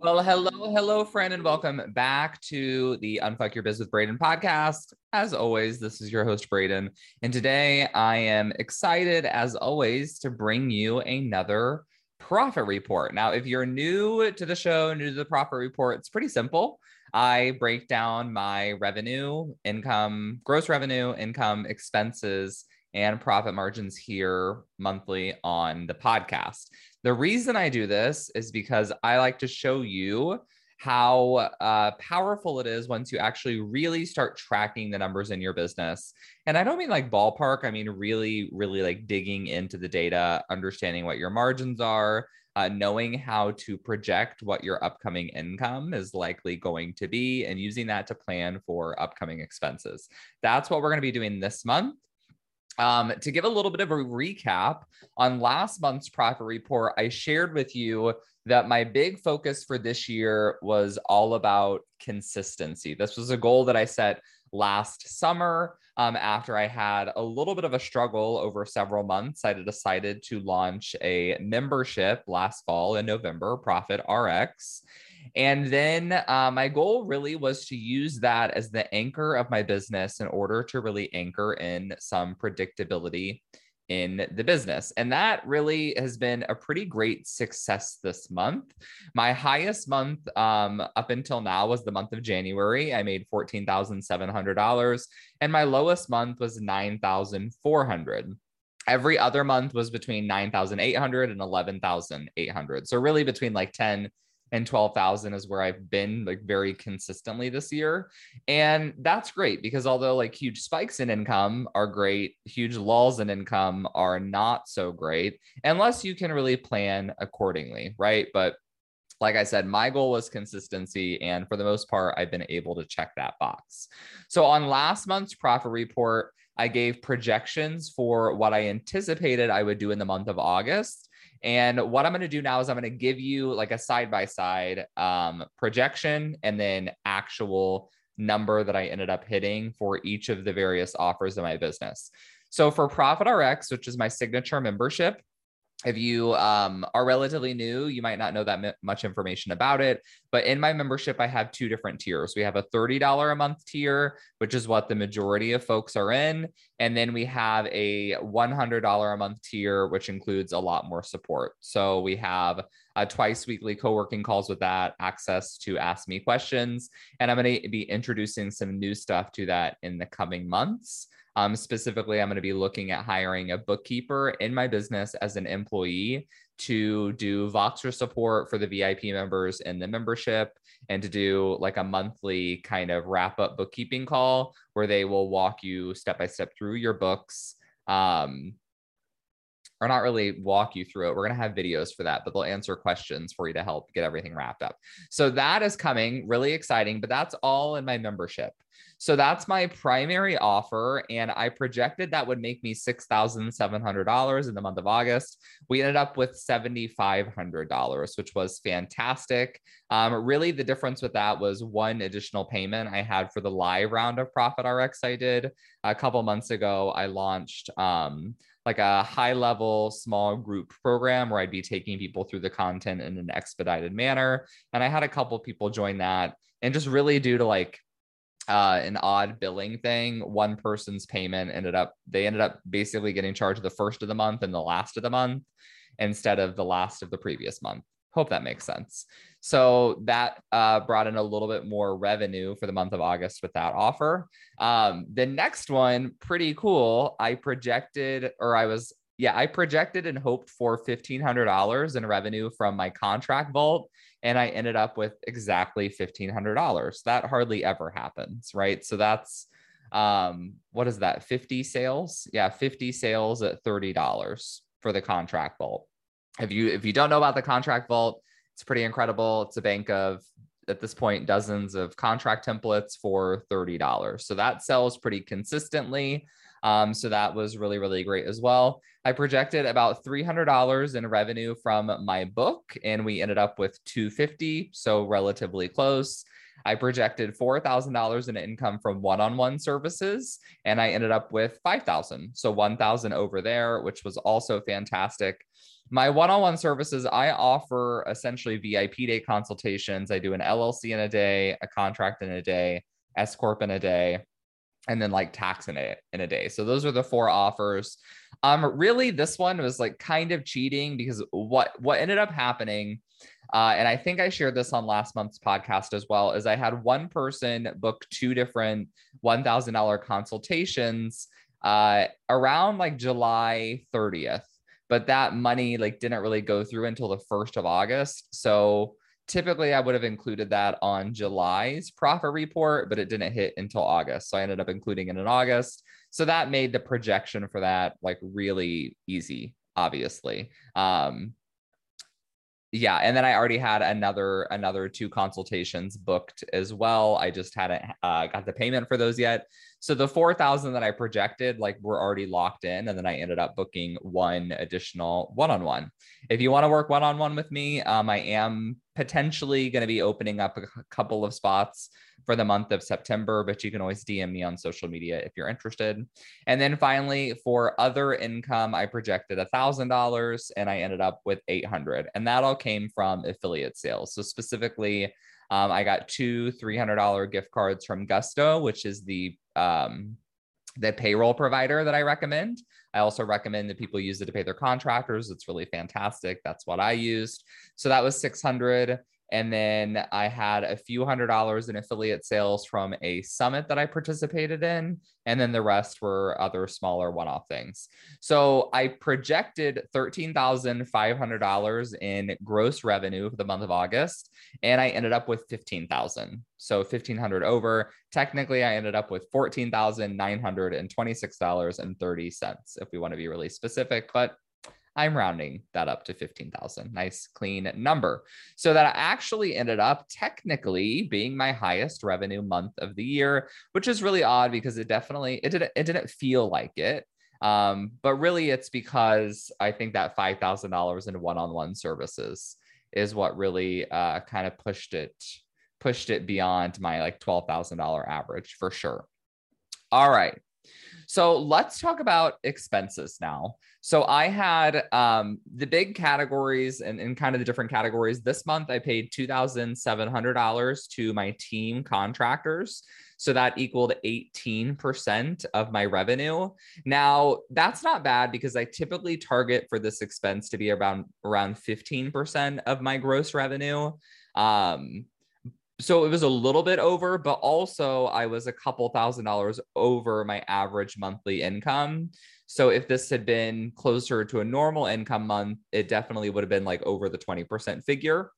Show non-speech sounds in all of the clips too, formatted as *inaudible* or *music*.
Well, hello, hello, friend, and welcome back to the Unfuck Your Biz with Braden podcast. As always, this is your host, Braden. And today I am excited, as always, to bring you another profit report. Now, if you're new to the show, new to the profit report, it's pretty simple. I break down my revenue, income, gross revenue, income, expenses, and profit margins here monthly on the podcast. The reason I do this is because I like to show you how uh, powerful it is once you actually really start tracking the numbers in your business. And I don't mean like ballpark, I mean really, really like digging into the data, understanding what your margins are, uh, knowing how to project what your upcoming income is likely going to be, and using that to plan for upcoming expenses. That's what we're going to be doing this month. Um, to give a little bit of a recap on last month's profit report, I shared with you that my big focus for this year was all about consistency. This was a goal that I set last summer um, after I had a little bit of a struggle over several months. I decided to launch a membership last fall in November, Profit RX. And then uh, my goal really was to use that as the anchor of my business in order to really anchor in some predictability in the business. And that really has been a pretty great success this month. My highest month um, up until now was the month of January. I made $14,700. And my lowest month was 9,400 every other month was between 9,800 and 11,800. So really between like 10 and 12,000 is where I've been like very consistently this year. And that's great because although like huge spikes in income are great, huge lulls in income are not so great unless you can really plan accordingly, right? But like I said, my goal was consistency. And for the most part, I've been able to check that box. So on last month's profit report, I gave projections for what I anticipated I would do in the month of August. And what I'm going to do now is I'm going to give you like a side by side projection and then actual number that I ended up hitting for each of the various offers of my business. So for Profit RX, which is my signature membership, if you um, are relatively new, you might not know that much information about it. But in my membership, I have two different tiers. We have a $30 a month tier, which is what the majority of folks are in. And then we have a $100 a month tier, which includes a lot more support. So we have uh, twice weekly co working calls with that, access to ask me questions. And I'm going to be introducing some new stuff to that in the coming months. Um, specifically, I'm going to be looking at hiring a bookkeeper in my business as an employee to do Voxer support for the VIP members in the membership and to do like a monthly kind of wrap up bookkeeping call where they will walk you step by step through your books. Um, or not really walk you through it. We're going to have videos for that, but they'll answer questions for you to help get everything wrapped up. So that is coming, really exciting, but that's all in my membership. So that's my primary offer. And I projected that would make me $6,700 in the month of August. We ended up with $7,500, which was fantastic. Um, really, the difference with that was one additional payment I had for the live round of Profit RX I did a couple months ago. I launched. Um, like a high level small group program where I'd be taking people through the content in an expedited manner. And I had a couple people join that and just really due to like uh, an odd billing thing. One person's payment ended up, they ended up basically getting charged the first of the month and the last of the month instead of the last of the previous month. Hope that makes sense. So that uh, brought in a little bit more revenue for the month of August with that offer. Um, the next one, pretty cool. I projected, or I was, yeah, I projected and hoped for $1,500 in revenue from my contract vault and I ended up with exactly $1500. That hardly ever happens, right? So that's um what is that 50 sales? Yeah, 50 sales at $30 for the contract vault. If you if you don't know about the contract vault, It's pretty incredible. It's a bank of at this point dozens of contract templates for $30. So that sells pretty consistently. Um, so that was really, really great as well. I projected about $300 in revenue from my book, and we ended up with 250, so relatively close. I projected $4,000 in income from one-on-one services and I ended up with 5,000. So 1,000 over there, which was also fantastic. My one-on-one services, I offer essentially VIP day consultations. I do an LLC in a day, a contract in a day, S corp in a day, and then like tax in in a day. So those are the four offers. Um, really, this one was like kind of cheating because what what ended up happening, uh, and I think I shared this on last month's podcast as well, is I had one person book two different one thousand dollar consultations uh, around like July thirtieth, but that money like didn't really go through until the first of August. So typically I would have included that on July's profit report, but it didn't hit until August. So I ended up including it in August. So that made the projection for that like really easy, obviously. Um, yeah and then i already had another another two consultations booked as well i just hadn't uh, got the payment for those yet so the 4000 that i projected like were already locked in and then i ended up booking one additional one-on-one if you want to work one-on-one with me um, i am potentially going to be opening up a couple of spots for the month of September, but you can always DM me on social media if you're interested. And then finally, for other income, I projected $1,000 and I ended up with 800 and that all came from affiliate sales. So specifically, um, I got two $300 gift cards from Gusto, which is the um, the payroll provider that I recommend. I also recommend that people use it to pay their contractors. It's really fantastic. That's what I used. So that was 600. And then I had a few hundred dollars in affiliate sales from a summit that I participated in. And then the rest were other smaller one off things. So I projected $13,500 in gross revenue for the month of August. And I ended up with 15,000. So 1500 over. Technically, I ended up with $14,926.30 if we want to be really specific. But I'm rounding that up to 15,000. Nice clean number. So that actually ended up technically being my highest revenue month of the year, which is really odd because it definitely it didn't it didn't feel like it. Um, but really it's because I think that $5,000 in one-on-one services is what really uh, kind of pushed it pushed it beyond my like $12,000 average for sure. All right. So let's talk about expenses now. So I had um, the big categories and, and kind of the different categories. This month I paid $2,700 to my team contractors. So that equaled 18% of my revenue. Now, that's not bad because I typically target for this expense to be around around 15% of my gross revenue. Um, so it was a little bit over, but also I was a couple thousand dollars over my average monthly income. So if this had been closer to a normal income month, it definitely would have been like over the 20% figure,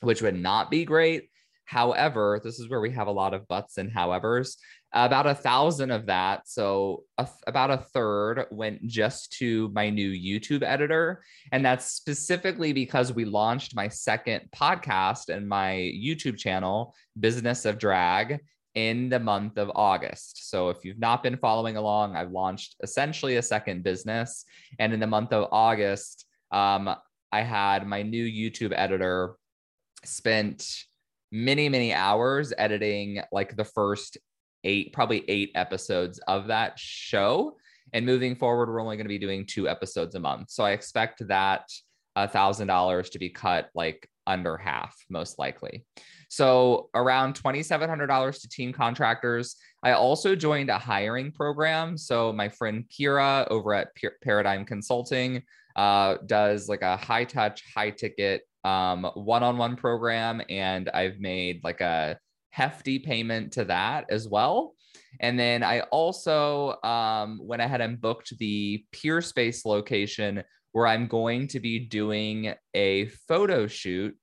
which would not be great. However, this is where we have a lot of buts and howevers. About a thousand of that, so a, about a third, went just to my new YouTube editor. And that's specifically because we launched my second podcast and my YouTube channel, Business of Drag, in the month of August. So if you've not been following along, I've launched essentially a second business. And in the month of August, um, I had my new YouTube editor spent many, many hours editing like the first eight, probably eight episodes of that show. And moving forward, we're only going to be doing two episodes a month. So I expect that a thousand dollars to be cut like under half, most likely. So around $2,700 to team contractors. I also joined a hiring program. So my friend Kira over at Paradigm Consulting uh, does like a high touch, high ticket um, one-on-one program and I've made like a hefty payment to that as well. And then I also um, went ahead and booked the Peerspace location where I'm going to be doing a photo shoot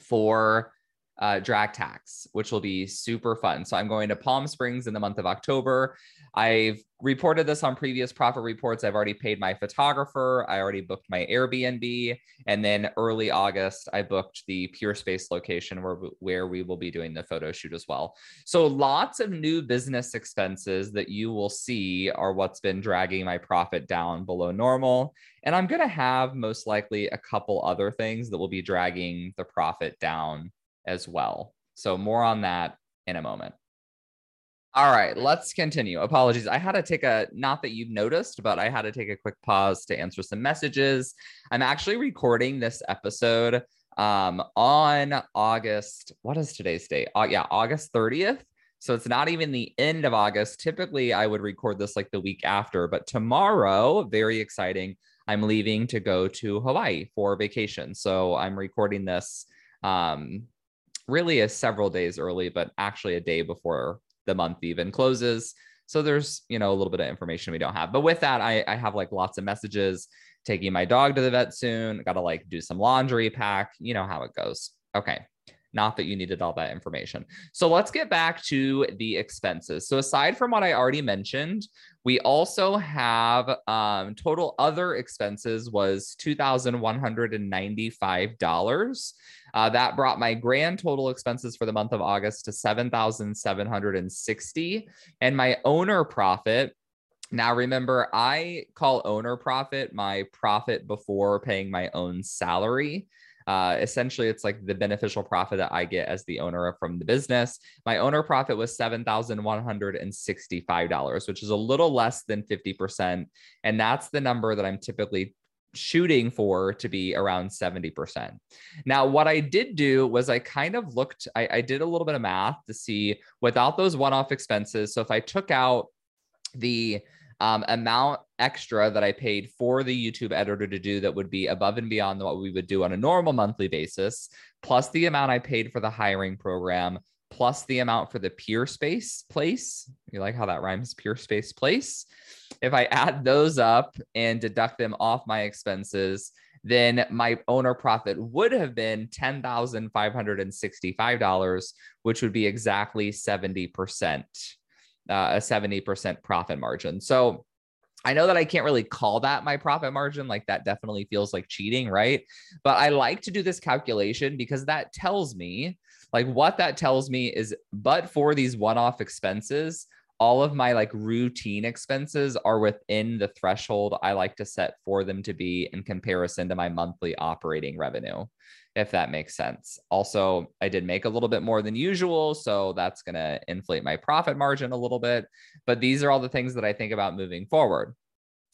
for uh, drag tax, which will be super fun. So I'm going to Palm Springs in the month of October. I've reported this on previous profit reports. I've already paid my photographer. I already booked my Airbnb. And then early August, I booked the Peerspace location where, where we will be doing the photo shoot as well. So lots of new business expenses that you will see are what's been dragging my profit down below normal. And I'm going to have most likely a couple other things that will be dragging the profit down as well. So more on that in a moment. All right, let's continue. Apologies. I had to take a, not that you've noticed, but I had to take a quick pause to answer some messages. I'm actually recording this episode um, on August, what is today's date? Uh, yeah, August 30th. So it's not even the end of August. Typically, I would record this like the week after, but tomorrow, very exciting. I'm leaving to go to Hawaii for vacation. So I'm recording this um, really is several days early, but actually a day before the month even closes. So there's, you know, a little bit of information we don't have. But with that, I, I have like lots of messages taking my dog to the vet soon. Got to like do some laundry pack. You know how it goes. Okay. Not that you needed all that information. So let's get back to the expenses. So aside from what I already mentioned, we also have um, total other expenses was $2,195. Uh, that brought my grand total expenses for the month of August to 7,760. And my owner profit now, remember, I call owner profit my profit before paying my own salary. Uh, essentially, it's like the beneficial profit that I get as the owner from the business. My owner profit was $7,165, which is a little less than 50%. And that's the number that I'm typically shooting for to be around 70%. Now, what I did do was I kind of looked, I, I did a little bit of math to see without those one off expenses. So if I took out the um, amount extra that I paid for the YouTube editor to do that would be above and beyond what we would do on a normal monthly basis, plus the amount I paid for the hiring program, plus the amount for the Peerspace place. You like how that rhymes? Peerspace place. If I add those up and deduct them off my expenses, then my owner profit would have been $10,565, which would be exactly 70%, uh, a 70% profit margin. So I know that I can't really call that my profit margin. Like that definitely feels like cheating, right? But I like to do this calculation because that tells me, like, what that tells me is, but for these one off expenses, all of my like routine expenses are within the threshold I like to set for them to be in comparison to my monthly operating revenue, if that makes sense. Also, I did make a little bit more than usual. So that's going to inflate my profit margin a little bit. But these are all the things that I think about moving forward.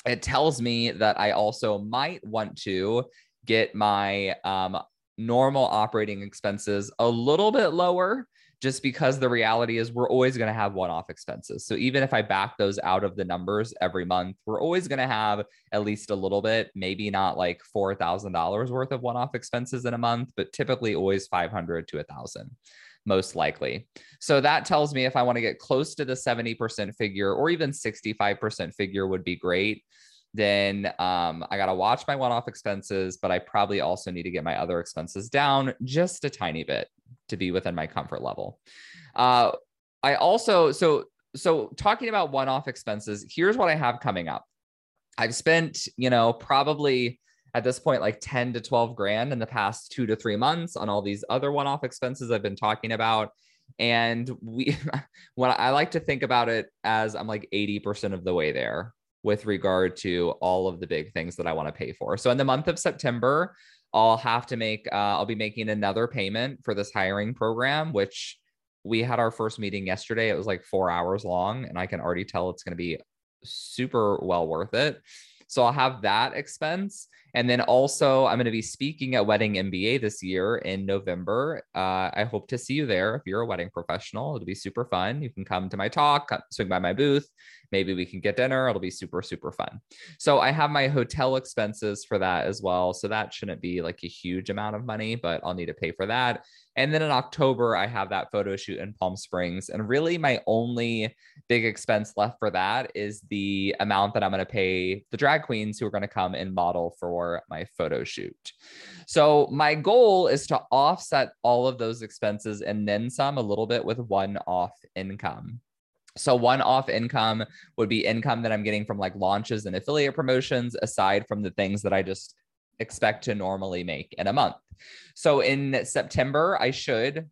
It tells me that I also might want to get my um, normal operating expenses a little bit lower just because the reality is we're always going to have one off expenses. So even if I back those out of the numbers every month, we're always going to have at least a little bit, maybe not like $4,000 worth of one off expenses in a month, but typically always 500 to a thousand most likely. So that tells me if I want to get close to the 70% figure or even 65% figure would be great then um, I got to watch my one off expenses, but I probably also need to get my other expenses down just a tiny bit to be within my comfort level. Uh, I also, so, so talking about one off expenses, here's what I have coming up. I've spent, you know, probably at this point like 10 to 12 grand in the past two to three months on all these other one off expenses I've been talking about. And we, *laughs* when I like to think about it as I'm like 80% of the way there with regard to all of the big things that I want to pay for. So in the month of September, I'll have to make, uh, I'll be making another payment for this hiring program, which we had our first meeting yesterday. It was like four hours long, and I can already tell it's going to be super well worth it. So I'll have that expense. And then also, I'm going to be speaking at Wedding MBA this year in November. Uh, I hope to see you there if you're a wedding professional. It'll be super fun. You can come to my talk, swing by my booth. Maybe we can get dinner. It'll be super, super fun. So I have my hotel expenses for that as well. So that shouldn't be like a huge amount of money, but I'll need to pay for that. And then in October, I have that photo shoot in Palm Springs. And really, my only big expense left for that is the amount that I'm going to pay the drag queens who are going to come and model for for my photo shoot. So my goal is to offset all of those expenses and then some a little bit with one off income. So one off income would be income that I'm getting from like launches and affiliate promotions aside from the things that I just expect to normally make in a month. So in September, I should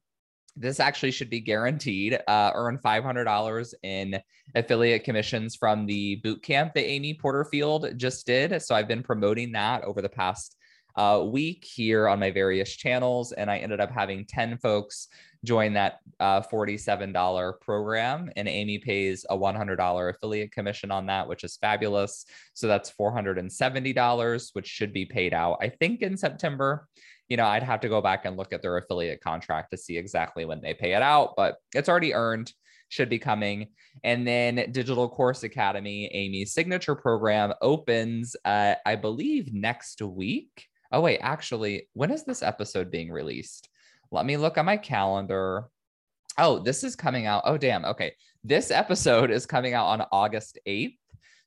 this actually should be guaranteed. Uh, earn $500 in affiliate commissions from the boot camp that Amy Porterfield just did. So I've been promoting that over the past uh, week here on my various channels, and I ended up having 10 folks join that uh, $47 program. And Amy pays a $100 affiliate commission on that, which is fabulous. So that's $470, which should be paid out, I think, in September you know, I'd have to go back and look at their affiliate contract to see exactly when they pay it out, but it's already earned, should be coming. And then Digital Course Academy, Amy's signature program, opens, uh, I believe, next week. Oh, wait, actually, when is this episode being released? Let me look at my calendar. Oh, this is coming out. Oh, damn. Okay. This episode is coming out on August 8th.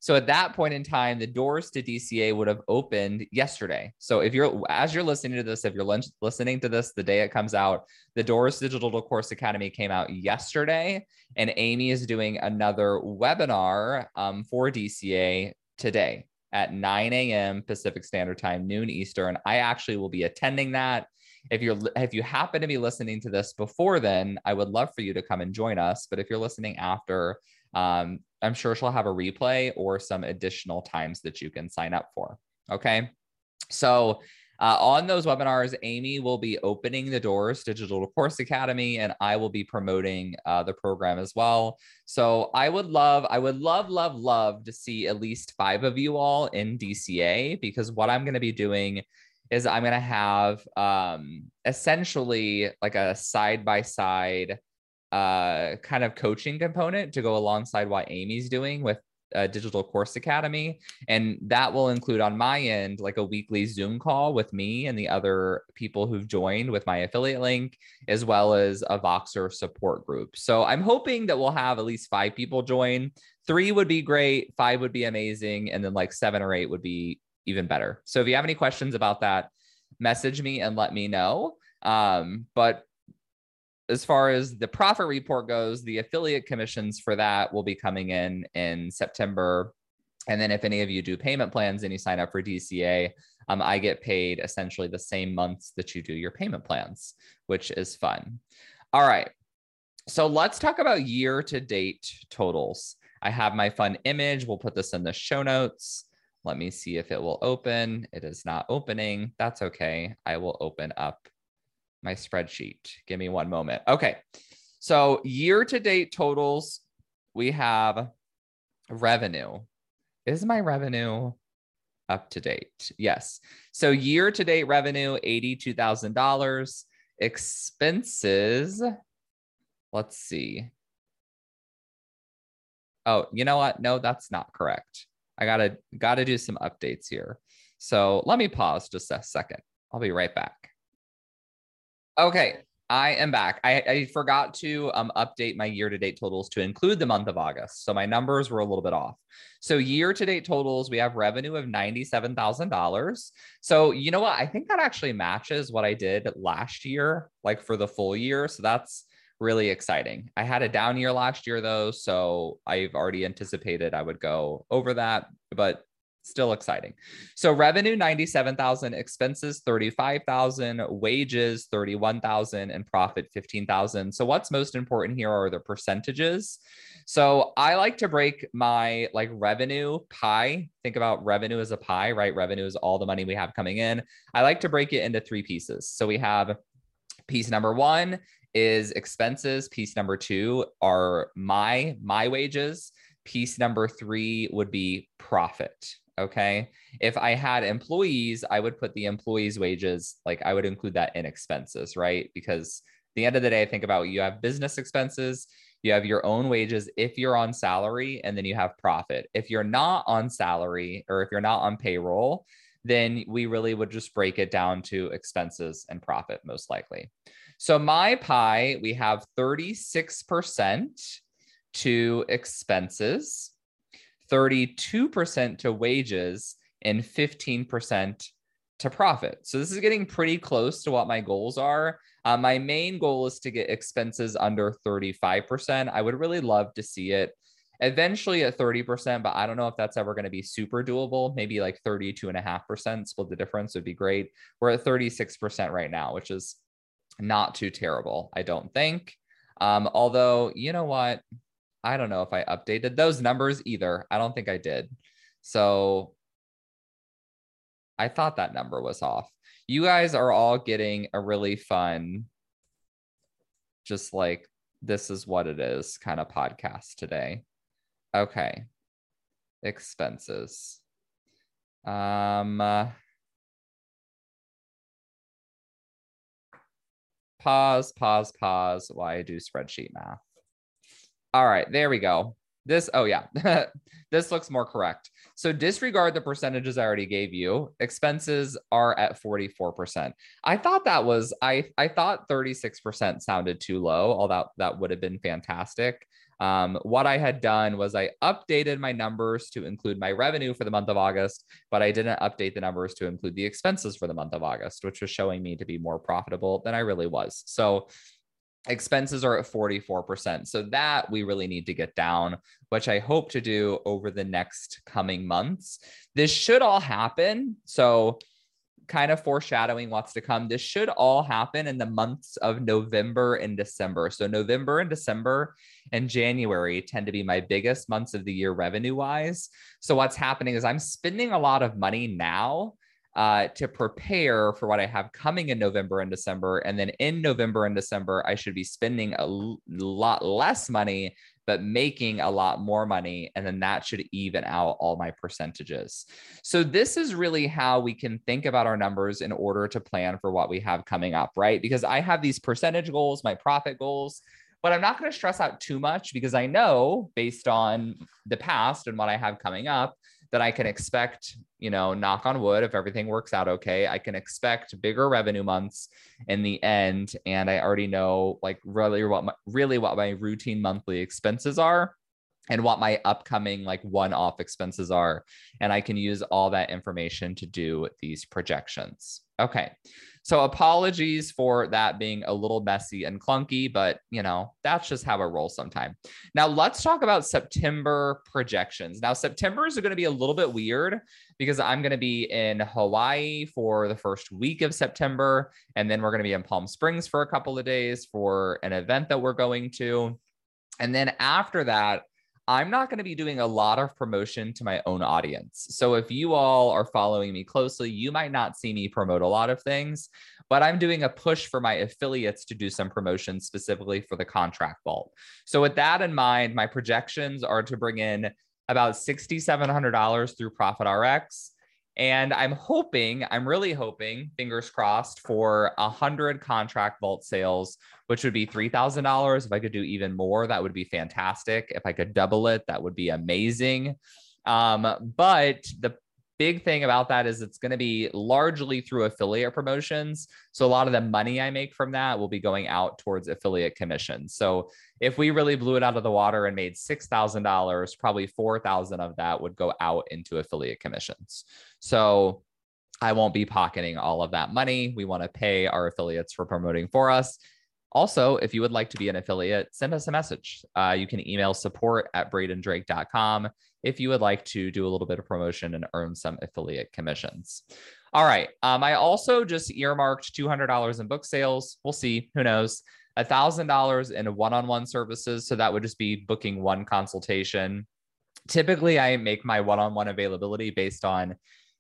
So at that point in time, the doors to DCA would have opened yesterday. So if you're, as you're listening to this, if you're listening to this the day it comes out, the Doors Digital Course Academy came out yesterday, and Amy is doing another webinar um, for DCA today at 9 a.m. Pacific Standard Time, noon Eastern. I actually will be attending that. If you're if you happen to be listening to this before then, I would love for you to come and join us. But if you're listening after, um, I'm sure she'll have a replay or some additional times that you can sign up for. Okay. So, uh, on those webinars, Amy will be opening the doors Digital Course Academy, and I will be promoting uh, the program as well. So I would love, I would love, love, love to see at least five of you all in DCA because what I'm going to be doing is I'm going to have um, essentially like a side by side uh, kind of coaching component to go alongside what Amy's doing with a Digital Course Academy. And that will include on my end, like a weekly Zoom call with me and the other people who've joined with my affiliate link, as well as a Voxer support group. So I'm hoping that we'll have at least five people join. Three would be great, five would be amazing, and then like seven or eight would be even better. So if you have any questions about that, message me and let me know. Um, but as far as the profit report goes, the affiliate commissions for that will be coming in in September. And then if any of you do payment plans and you sign up for DCA, um, I get paid essentially the same months that you do your payment plans, which is fun. All right. So let's talk about year to date totals. I have my fun image. We'll put this in the show notes. Let me see if it will open. It is not opening. That's okay. I will open up my spreadsheet. Give me one moment. Okay. So year to date totals, we have revenue. Is my revenue up to date? Yes. So year to date revenue, $82,000. Expenses, let's see. Oh, you know what? No, that's not correct. I gotta gotta do some updates here. So let me pause just a second. I'll be right back. Okay, I am back. I, I forgot to um, update my year to date totals to include the month of August. So my numbers were a little bit off. So year to date totals, we have revenue of $97,000. So you know what? I think that actually matches what I did last year, like for the full year. So that's really exciting. I had a down year last year though. So I've already anticipated I would go over that. But still exciting. So revenue 97,000, expenses 35,000, wages 31,000 and profit 15,000. So what's most important here are the percentages. So I like to break my like revenue pie. Think about revenue as a pie, right? Revenue is all the money we have coming in. I like to break it into three pieces. So we have piece number 1 is expenses, piece number 2 are my my wages, piece number 3 would be profit Okay. If I had employees, I would put the employees' wages, like I would include that in expenses, right? Because the end of the day, I think about you have business expenses, you have your own wages if you're on salary, and then you have profit. If you're not on salary or if you're not on payroll, then we really would just break it down to expenses and profit, most likely. So, my pie, we have 36% to expenses. 32% to wages, and 15% to profit. So this is getting pretty close to what my goals are. Uh, my main goal is to get expenses under 35%. I would really love to see it eventually at 30%, but I don't know if that's ever going to be super doable. Maybe like 32.5% split the difference would be great. We're at 36% right now, which is not too terrible, I don't think. Um, although, you know what? I don't know if I updated those numbers either. I don't think I did. So I thought that number was off. You guys are all getting a really fun, just like this is what it is kind of podcast today. Okay. Expenses. Um, uh, pause, pause, pause I do spreadsheet math. All right, there we go. This, oh yeah, *laughs* this looks more correct. So disregard the percentages I already gave you. Expenses are at 44%. I thought that was, I, I thought 36% sounded too low, although that would have been fantastic. Um, what I had done was I updated my numbers to include my revenue for the month of August, but I didn't update the numbers to include the expenses for the month of August, which was showing me to be more profitable than I really was. So expenses are at 44%. So that we really need to get down, which I hope to do over the next coming months. This should all happen. So kind of foreshadowing what's to come. This should all happen in the months of November and December. So, November and December and January tend to be my biggest months of the year revenue wise. So, what's happening is I'm spending a lot of money now uh, to prepare for what I have coming in November and December. And then in November and December, I should be spending a l- lot less money but making a lot more money. And then that should even out all my percentages. So, this is really how we can think about our numbers in order to plan for what we have coming up, right? Because I have these percentage goals, my profit goals. But I'm not going to stress out too much because I know based on the past and what I have coming up that I can expect, you know, knock on wood, if everything works out okay, I can expect bigger revenue months in the end. And I already know like really what my, really what my routine monthly expenses are and what my upcoming like one-off expenses are. And I can use all that information to do these projections. Okay. So apologies for that being a little messy and clunky, but you know, that's just how it rolls sometime. Now let's talk about September projections. Now, September is going to be a little bit weird because I'm going to be in Hawaii for the first week of September. And then we're going to be in Palm Springs for a couple of days for an event that we're going to. And then after that, I'm not going to be doing a lot of promotion to my own audience. So if you all are following me closely, you might not see me promote a lot of things, but I'm doing a push for my affiliates to do some promotion specifically for the contract vault. So with that in mind, my projections are to bring in about $6,700 through Profit RX and I'm hoping, I'm really hoping, fingers crossed, for a hundred contract vault sales, which would be three thousand dollars. If I could do even more, that would be fantastic. If I could double it, that would be amazing. Um, but the big thing about that is it's going to be largely through affiliate promotions. So a lot of the money I make from that will be going out towards affiliate commissions. So if we really blew it out of the water and made $6,000, probably 4,000 of that would go out into affiliate commissions. So I won't be pocketing all of that money. We want to pay our affiliates for promoting for us. Also, if you would like to be an affiliate, send us a message. Uh, you can email support at bradendrake.com if you would like to do a little bit of promotion and earn some affiliate commissions. All right. Um, I also just earmarked $200 in book sales. We'll see. Who knows? $1,000 in one on one services. So that would just be booking one consultation. Typically, I make my one on one availability based on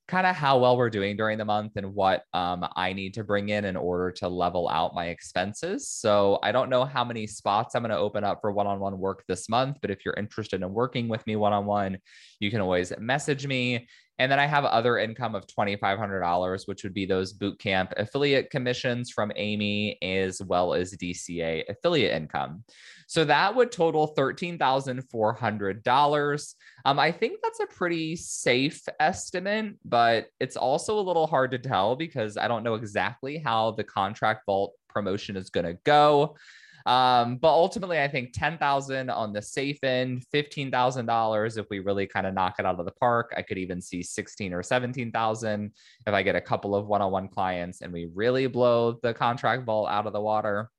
kind of how well we're doing during the month and what um, I need to bring in in order to level out my expenses. So I don't know how many spots I'm going to open up for one on one work this month, but if you're interested in working with me one on one, you can always message me. And then I have other income of $2,500, which would be those bootcamp affiliate commissions from Amy, as well as DCA affiliate income. So that would total $13,400. Um, I think that's a pretty safe estimate, but it's also a little hard to tell because I don't know exactly how the contract vault promotion is going to go. Um, but ultimately, I think 10,000 on the safe end, $15,000 if we really kind of knock it out of the park. I could even see 16 or 17,000 if I get a couple of one-on-one clients and we really blow the contract vault out of the water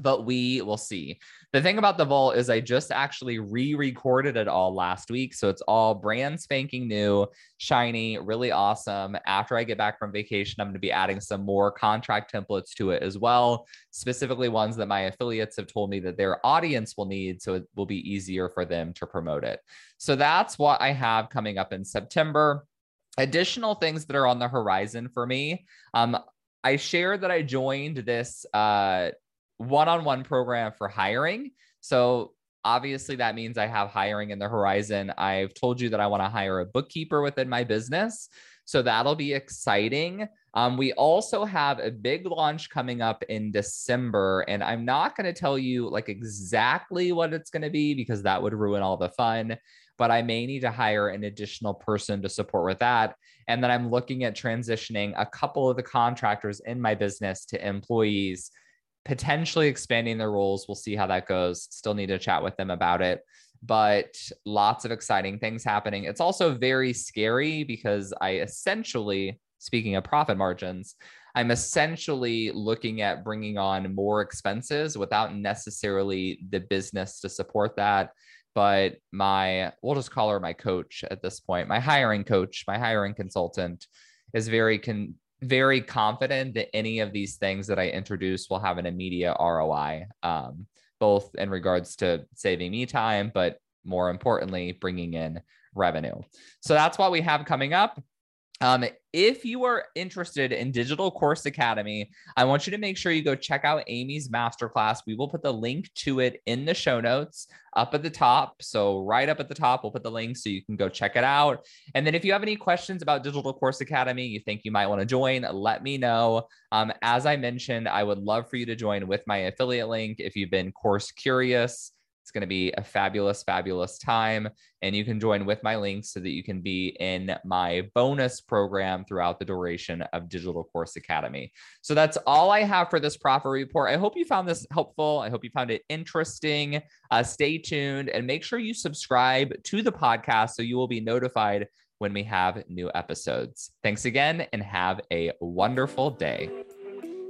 but we will see. The thing about the vault is I just actually re-recorded it all last week. So it's all brand spanking new, shiny, really awesome. After I get back from vacation, I'm going to be adding some more contract templates to it as well, specifically ones that my affiliates have told me that their audience will need. So it will be easier for them to promote it. So that's what I have coming up in September. Additional things that are on the horizon for me. Um, I shared that I joined this uh, one-on-one program for hiring. So obviously that means I have hiring in the horizon. I've told you that I want to hire a bookkeeper within my business. So that'll be exciting. Um, we also have a big launch coming up in December, and I'm not going to tell you like exactly what it's going to be because that would ruin all the fun. But I may need to hire an additional person to support with that. And then I'm looking at transitioning a couple of the contractors in my business to employees potentially expanding their roles. We'll see how that goes. Still need to chat with them about it, but lots of exciting things happening. It's also very scary because I essentially, speaking of profit margins, I'm essentially looking at bringing on more expenses without necessarily the business to support that. But my, we'll just call her my coach at this point, my hiring coach, my hiring consultant is very con- very confident that any of these things that I introduce will have an immediate ROI, um, both in regards to saving me time, but more importantly, bringing in revenue. So that's what we have coming up. Um, if you are interested in Digital Course Academy, I want you to make sure you go check out Amy's masterclass. We will put the link to it in the show notes up at the top. So, right up at the top, we'll put the link so you can go check it out. And then, if you have any questions about Digital Course Academy, you think you might want to join, let me know. Um, as I mentioned, I would love for you to join with my affiliate link if you've been course curious. It's going to be a fabulous, fabulous time. And you can join with my links so that you can be in my bonus program throughout the duration of Digital Course Academy. So that's all I have for this profit report. I hope you found this helpful. I hope you found it interesting. Uh, stay tuned and make sure you subscribe to the podcast so you will be notified when we have new episodes. Thanks again and have a wonderful day.